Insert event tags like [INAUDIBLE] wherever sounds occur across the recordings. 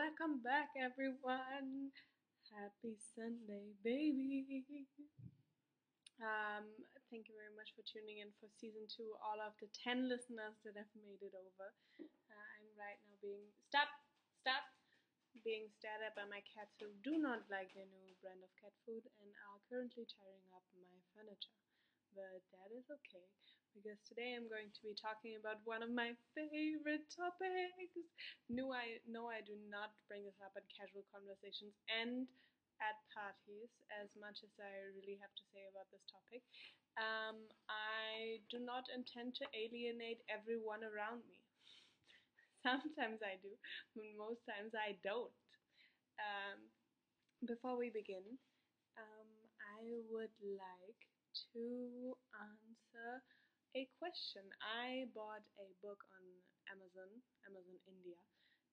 Welcome back, everyone. Happy Sunday, baby. Um, thank you very much for tuning in for season two. All of the 10 listeners that have made it over. Uh, I'm right now being. Stop! Stop! Being stared at by my cats who do not like their new brand of cat food and are currently tearing up my furniture. But that is okay because today I'm going to be talking about one of my favorite topics. No, I no, I do not bring this up in casual conversations and at parties as much as I really have to say about this topic. Um, I do not intend to alienate everyone around me. [LAUGHS] Sometimes I do, but most times I don't. Um, before we begin, um, I would like to answer a question. I bought a book on Amazon, Amazon India,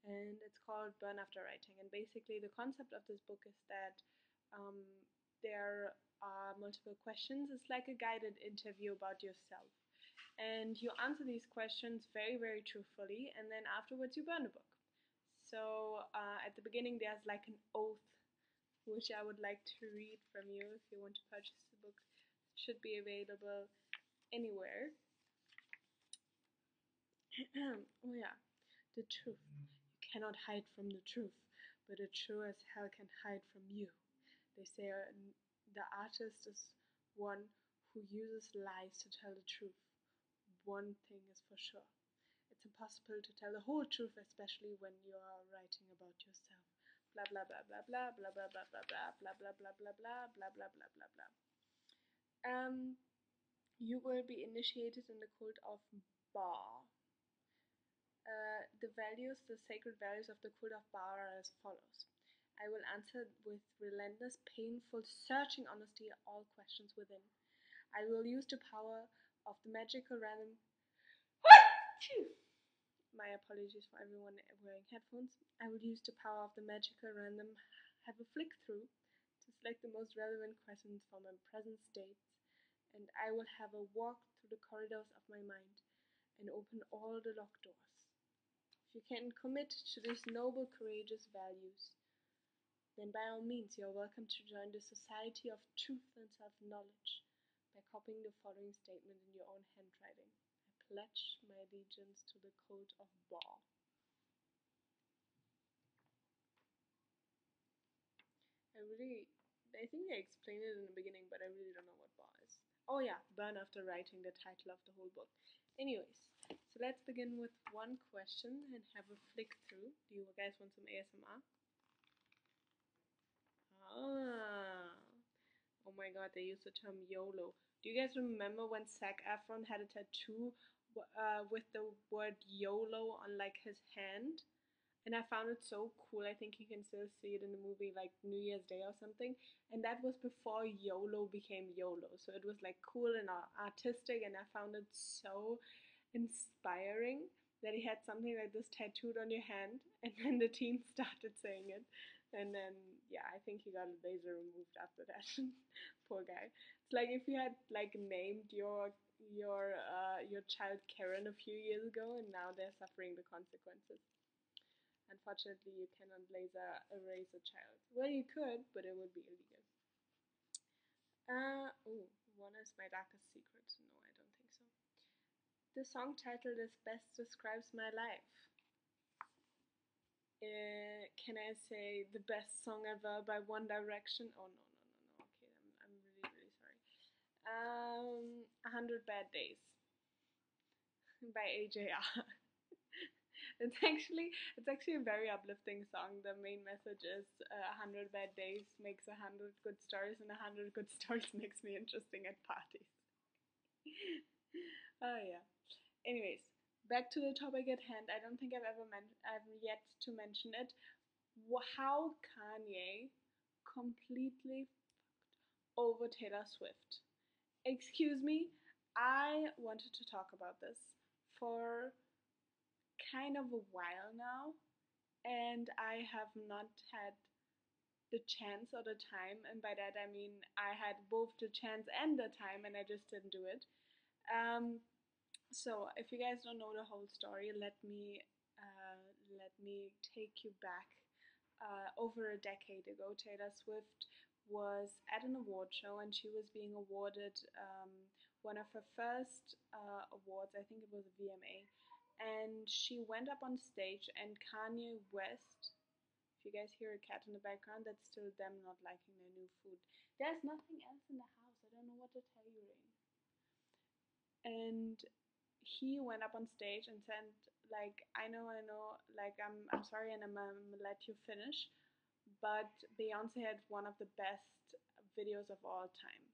and it's called Burn After Writing. And basically, the concept of this book is that um, there are multiple questions. It's like a guided interview about yourself. And you answer these questions very, very truthfully, and then afterwards, you burn the book. So uh, at the beginning, there's like an oath, which I would like to read from you if you want to purchase the book. It should be available anywhere. oh yeah, the truth. You cannot hide from the truth, but the true as hell can hide from you. They say uh, the artist is one who uses lies to tell the truth. One thing is for sure. It's impossible to tell the whole truth, especially when you are writing about yourself. Blah blah blah blah blah blah blah blah blah blah blah blah blah blah blah blah blah blah blah blah. Um you will be initiated in the cult of Ba. Uh, the values, the sacred values of the cult of Ba are as follows. I will answer with relentless, painful, searching honesty all questions within. I will use the power of the magical random. My apologies for everyone wearing headphones. I will use the power of the magical random have a flick through to select the most relevant questions from my present state and I will have a walk through the corridors of my mind and open all the locked doors. If you can commit to these noble, courageous values, then by all means you are welcome to join the Society of Truth and Self Knowledge by copying the following statement in your own handwriting. I pledge my allegiance to the cult of Ba. I really, I think I explained it in the beginning, but I really don't know what. Oh yeah, burn after writing the title of the whole book. Anyways, so let's begin with one question and have a flick through. Do you guys want some ASMR? Ah. Oh my god, they use the term YOLO. Do you guys remember when Zac Efron had a tattoo uh, with the word YOLO on like his hand? And I found it so cool. I think you can still see it in the movie like New Year's Day or something. And that was before YOLO became YOLO, so it was like cool and artistic, and I found it so inspiring that he had something like this tattooed on your hand, [LAUGHS] and then the teens started saying it, and then yeah, I think he got a laser removed after that. [LAUGHS] Poor guy. It's like if you had like named your your uh, your child Karen a few years ago, and now they're suffering the consequences. Unfortunately, you cannot laser erase a child. Well, you could, but it would be illegal. Uh, oh, one is my darkest secret. No, I don't think so. The song title is Best Describes My Life. Uh, can I say the best song ever by One Direction? Oh, no, no, no, no. Okay, I'm, I'm really, really sorry. Um, 100 Bad Days [LAUGHS] by AJR. [LAUGHS] It's actually it's actually a very uplifting song. The main message is uh, a hundred bad days makes a hundred good stories, and a hundred good [LAUGHS] stories makes me interesting at parties. [LAUGHS] oh yeah. Anyways, back to the topic at hand. I don't think I've ever men- I've yet to mention it. How Kanye completely over Taylor Swift. Excuse me, I wanted to talk about this for kind of a while now, and I have not had the chance or the time, and by that I mean I had both the chance and the time, and I just didn't do it. Um, so if you guys don't know the whole story, let me uh, let me take you back uh, over a decade ago, Taylor Swift was at an award show and she was being awarded um, one of her first uh, awards, I think it was a VMA. And she went up on stage, and Kanye West, if you guys hear a cat in the background, that's still them not liking their new food. There's nothing else in the house. I don't know what to tell you, Rain. And he went up on stage and said, like, I know, I know, like, I'm, I'm sorry, and I'm gonna let you finish, but Beyonce had one of the best videos of all time.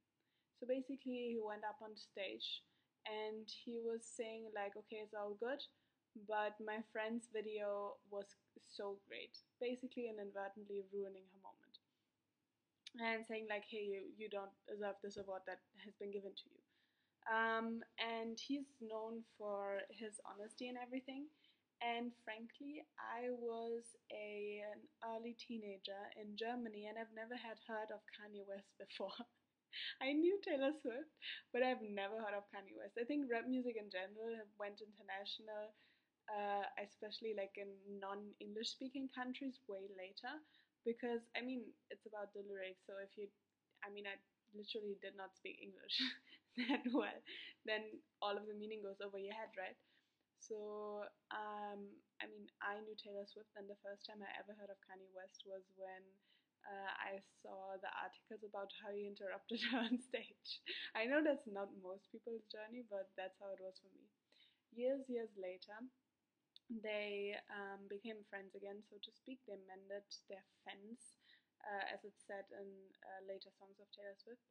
So basically, he went up on stage and he was saying like, okay, it's all good, but my friend's video was so great. Basically, inadvertently ruining her moment and saying like, hey, you you don't deserve this award that has been given to you. Um, and he's known for his honesty and everything. And frankly, I was a, an early teenager in Germany and I've never had heard of Kanye West [LAUGHS] before. [LAUGHS] I knew Taylor Swift, but I've never heard of Kanye West. I think rap music in general went international, uh, especially like in non-English speaking countries, way later. Because I mean, it's about the lyrics. So if you, I mean, I literally did not speak English [LAUGHS] that well, then all of the meaning goes over your head, right? So, um, I mean, I knew Taylor Swift, and the first time I ever heard of Kanye West was when uh, I saw the articles about how he interrupted her [LAUGHS] on stage. I know that's not most people's journey, but that's how it was for me. Years, years later, they um, became friends again, so to speak. They mended their fence, uh, as it's said in uh, later songs of Taylor Swift.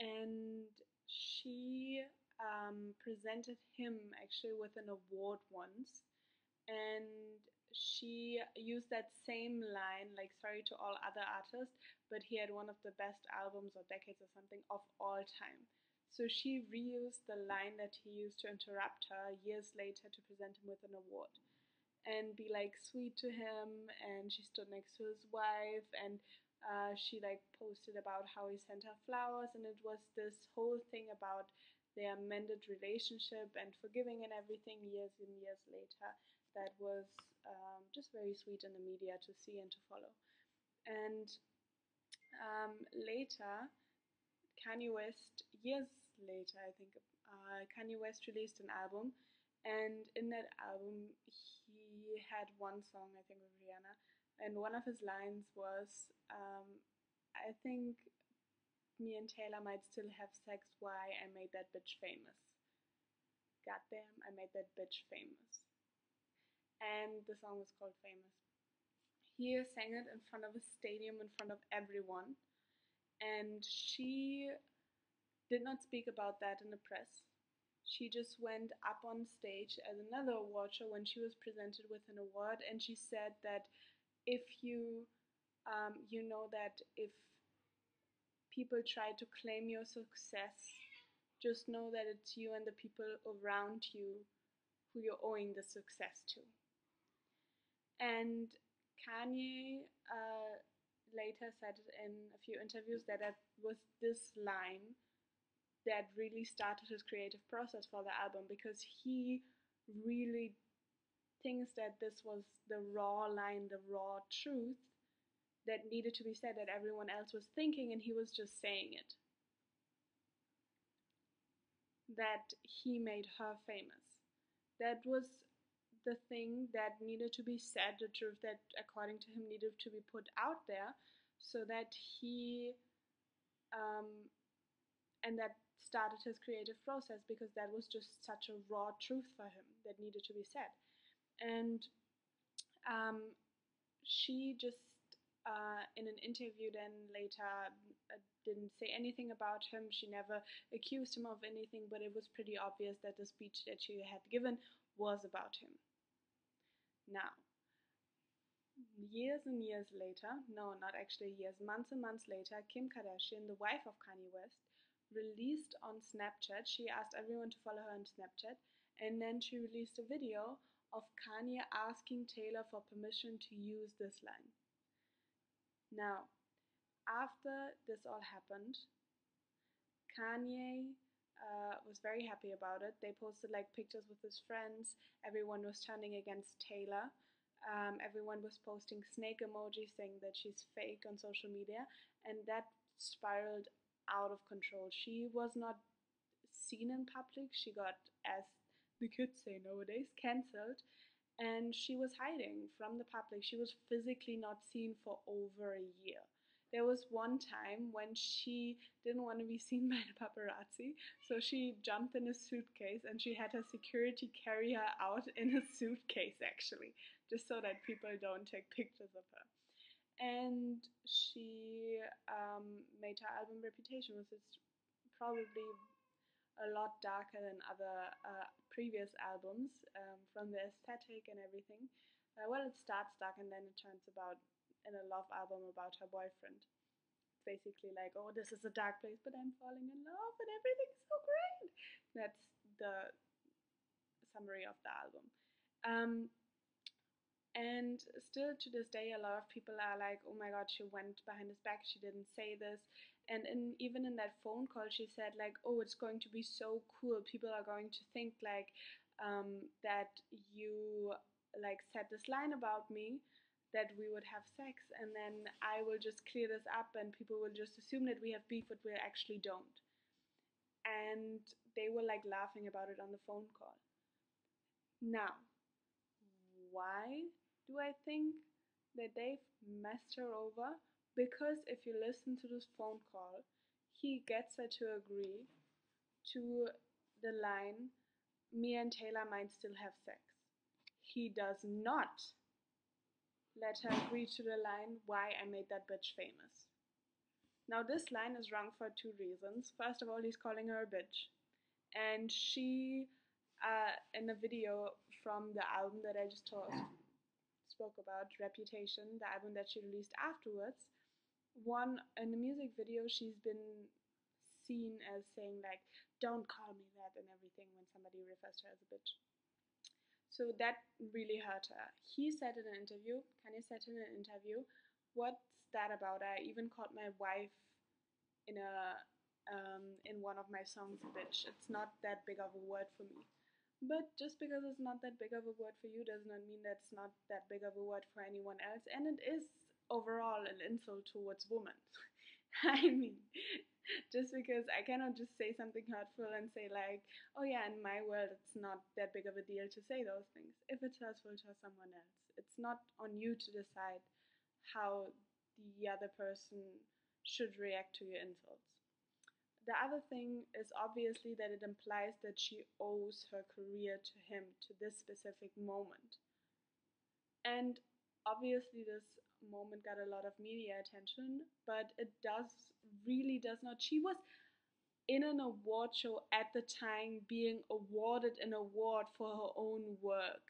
And she um, presented him actually with an award once, and she used that same line, like sorry to all other artists, but he had one of the best albums or decades or something of all time. So she reused the line that he used to interrupt her years later to present him with an award and be like sweet to him and she stood next to his wife and uh, she like posted about how he sent her flowers and it was this whole thing about their mended relationship and forgiving and everything years and years later. That was um, just very sweet in the media to see and to follow. And um, later, Kanye West, years later, I think, uh, Kanye West released an album, and in that album, he had one song, I think, with Rihanna, and one of his lines was, um, I think me and Taylor might still have sex. Why I made that bitch famous. Goddamn, I made that bitch famous. And the song was called Famous. He sang it in front of a stadium, in front of everyone. And she did not speak about that in the press. She just went up on stage as another award show when she was presented with an award, and she said that if you, um, you know that if people try to claim your success, just know that it's you and the people around you who you're owing the success to. And Kanye uh, later said in a few interviews that it was this line that really started his creative process for the album because he really thinks that this was the raw line, the raw truth that needed to be said that everyone else was thinking and he was just saying it. That he made her famous. That was the thing that needed to be said, the truth that, according to him, needed to be put out there so that he, um, and that started his creative process because that was just such a raw truth for him that needed to be said. And um, she just uh, in an interview then later uh, didn't say anything about him. She never accused him of anything, but it was pretty obvious that the speech that she had given was about him. Now, years and years later, no, not actually years, months and months later, Kim Kardashian, the wife of Kanye West, released on Snapchat. She asked everyone to follow her on Snapchat, and then she released a video of Kanye asking Taylor for permission to use this line. Now, after this all happened, Kanye uh, was very happy about it. They posted like pictures with his friends. Everyone was turning against Taylor. um, everyone was posting snake emojis saying that she's fake on social media, and that spiraled out of control. She was not seen in public. She got, as the kids say nowadays, cancelled, and she was hiding from the public. She was physically not seen for over a year. There was one time when she didn't want to be seen [LAUGHS] by the paparazzi, so she jumped in a suitcase and she had her security carry her out in a suitcase actually, just so that people don't take pictures of her. And she um, made her album Reputation, which is probably a lot darker than other uh, previous albums um, from the aesthetic and everything. Uh, well, it starts dark and then it turns about in a love album about her boyfriend. It's basically like, oh, this is a dark place, but I'm falling in love and everything's so great. That's the summary of the album. Um, and still to this day, a lot of people are like, oh my god, she went behind his back, she didn't say this. And in, even in that phone call, she said, like, oh, it's going to be so cool. People are going to think, like, um, that you, like, said this line about me that we would have sex and then I will just clear this up and people will just assume that we have beef but we actually don't. And they were like laughing about it on the phone call. Now, why do I think that they've messed her over? Because if you listen to this phone call, he gets her to agree to the line, me and Taylor might still have sex. He does not let her agree to the line, Why I made that bitch famous. Now, this line is wrong for two reasons. First of all, he's calling her a bitch. And she, uh, in a video from the album that I just told, spoke about, Reputation, the album that she released afterwards, one in the music video, she's been seen as saying, like, don't call me that and everything when somebody refers to her as a bitch. So that really hurt her. He said in an interview, Kanye said in an interview, what's that about? I even called my wife in a um, in one of my songs bitch. It's not that big of a word for me. But just because it's not that big of a word for you does not mean that it's not that big of a word for anyone else. And it is overall an insult towards women. [LAUGHS] I mean, [LAUGHS] just because I cannot just say something hurtful and say like, oh yeah, in my world it's not that big of a deal to say those things. If it's hurtful to someone else, it's not on you to decide how the other person should react to your insults. The other thing is obviously that it implies that she owes her career to him, to this specific moment. And obviously, this moment got a lot of media attention, but it does really does not. She was in an award show at the time being awarded an award for her own work.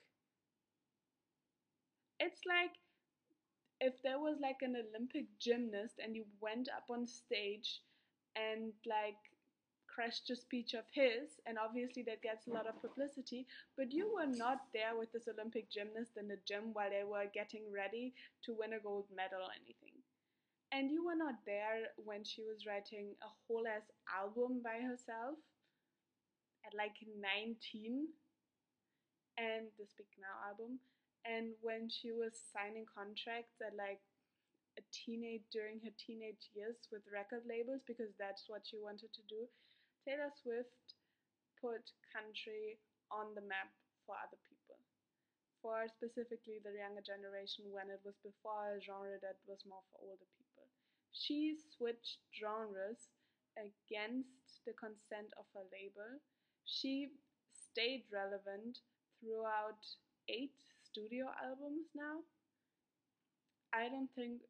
It's like if there was like an Olympic gymnast and you went up on stage and like crashed a speech of his, and obviously that gets a lot of publicity, but you were not there with this Olympic gymnast in the gym while they were getting ready to win a gold medal or anything. And you were not there when she was writing a whole ass album by herself at like 19 and the Speak Now album. And when she was signing contracts at like a teenage during her teenage years with record labels because that's what she wanted to do Taylor Swift put country on the map for other people, for specifically the younger generation when it was before a genre that was more for older people. She switched genres against the consent of her label. She stayed relevant throughout eight studio albums now. I don't think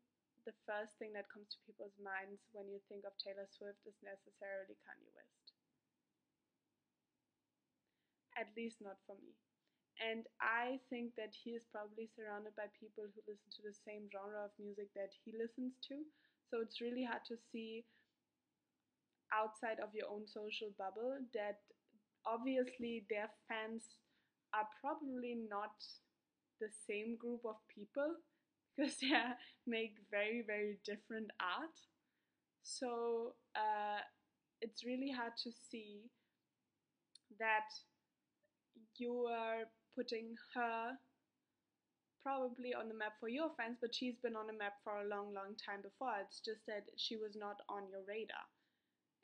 the first thing that comes to people's minds when you think of Taylor Swift is necessarily Kanye West. At least not for me. And I think that he is probably surrounded by people who listen to the same genre of music that he listens to. So it's really hard to see outside of your own social bubble that obviously their fans are probably not the same group of people [LAUGHS] because they make very very different art. So uh, it's really hard to see that you are putting her probably on the map for your fans, but she's been on the map for a long, long time before. It's just that she was not on your radar.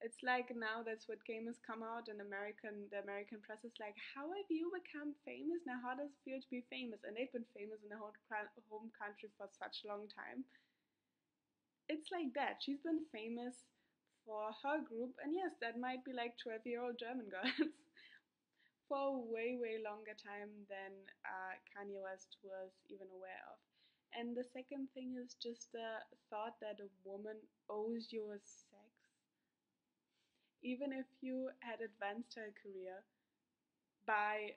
It's like now that's what gamers come out and American the American press is like, how have you become famous now? How does it feel to be famous? And they've been famous in their home country for such a long time. It's like that. She's been famous for her group, and yes, that might be like 12 year old German [LAUGHS] girls for way, way longer time than uh, Kanye West was even aware of. And the second thing is just the thought that a woman owes you a sex even if you had advanced her career by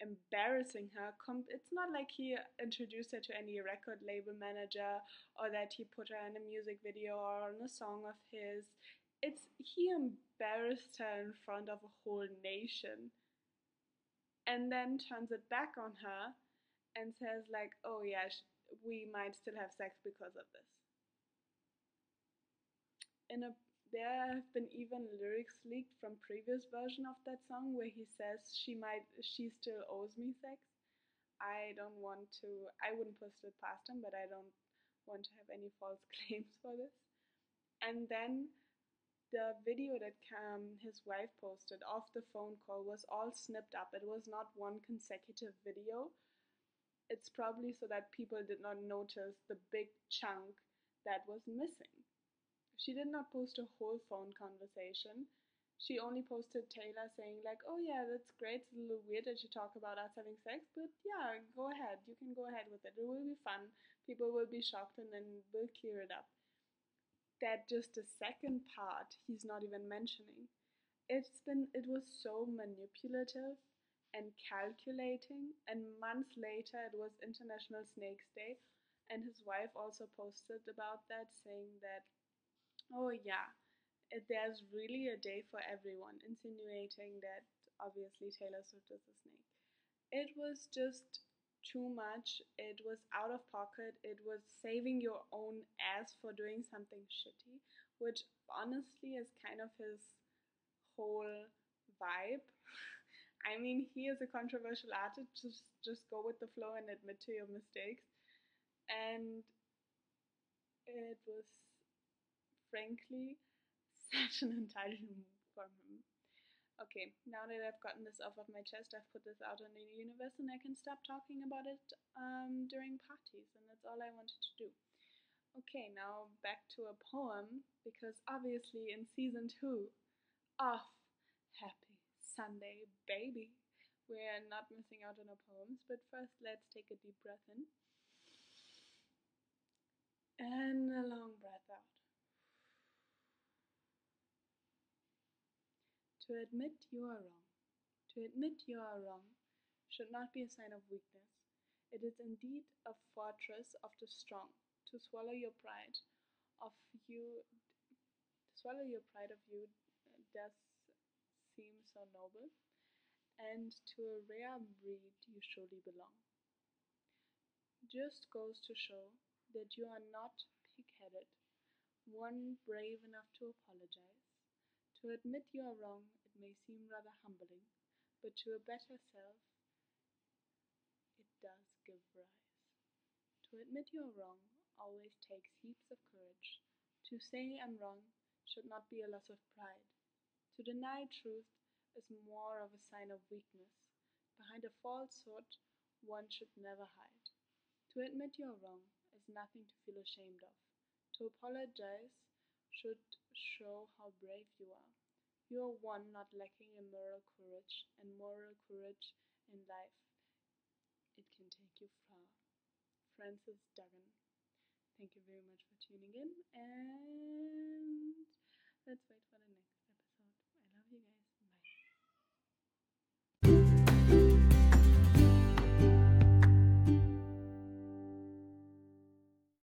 embarrassing her, it's not like he introduced her to any record label manager or that he put her in a music video or on a song of his. It's he embarrassed her in front of a whole nation and then turns it back on her and says like, "Oh yeah, we might still have sex because of this." In a there have been even lyrics leaked from previous version of that song where he says she might she still owes me sex. I don't want to I wouldn't post it past him, but I don't want to have any false [LAUGHS] claims for this. And then the video that his wife posted of the phone call was all snipped up. It was not one consecutive video. It's probably so that people did not notice the big chunk that was missing. She did not post a whole phone conversation. She only posted Taylor saying like, "Oh yeah, that's great. It's a little weird that you talk about us having sex, but yeah, go ahead. You can go ahead with it. It will be fun. People will be shocked, and then we'll clear it up." That just the second part he's not even mentioning. It's been it was so manipulative and calculating. And months later, it was International Snakes Day, and his wife also posted about that, saying that Oh, yeah. There's really a day for everyone, insinuating that obviously Taylor Swift is a snake. It was just too much. It was out of pocket. It was saving your own ass for doing something shitty, which honestly is kind of his whole vibe. [LAUGHS] I mean, he is a controversial artist. Just just go with the flow and admit to your mistakes. And it was frankly [LAUGHS] such an entitled move from him. Okay, now that I've gotten this off of my chest, I've put this out in the universe and I can stop talking about it um, during parties, and that's all I wanted to do. Okay, now back to a poem, because obviously in season two of Happy Sunday Baby, we're not missing out on our poems, but first let's take a deep breath in and a long breath out. To admit you are wrong, to admit you are wrong, should not be a sign of weakness. It is indeed a fortress of the strong. To swallow your pride of you, to swallow your pride of you does seem so noble, and to a rare breed you surely belong. Just goes to show that you are not pig-headed, one brave enough to apologize. To admit you are wrong may seem rather humbling, but to a better self it does give rise. To admit you're wrong always takes heaps of courage. To say I'm wrong should not be a loss of pride. To deny truth is more of a sign of weakness. Behind a falsehood, one should never hide. To admit you're wrong is nothing to feel ashamed of. To apologize should show how brave you are. You are one not lacking in moral courage, and moral courage in life, it can take you far. Francis Duggan. Thank you very much for tuning in, and let's wait for the.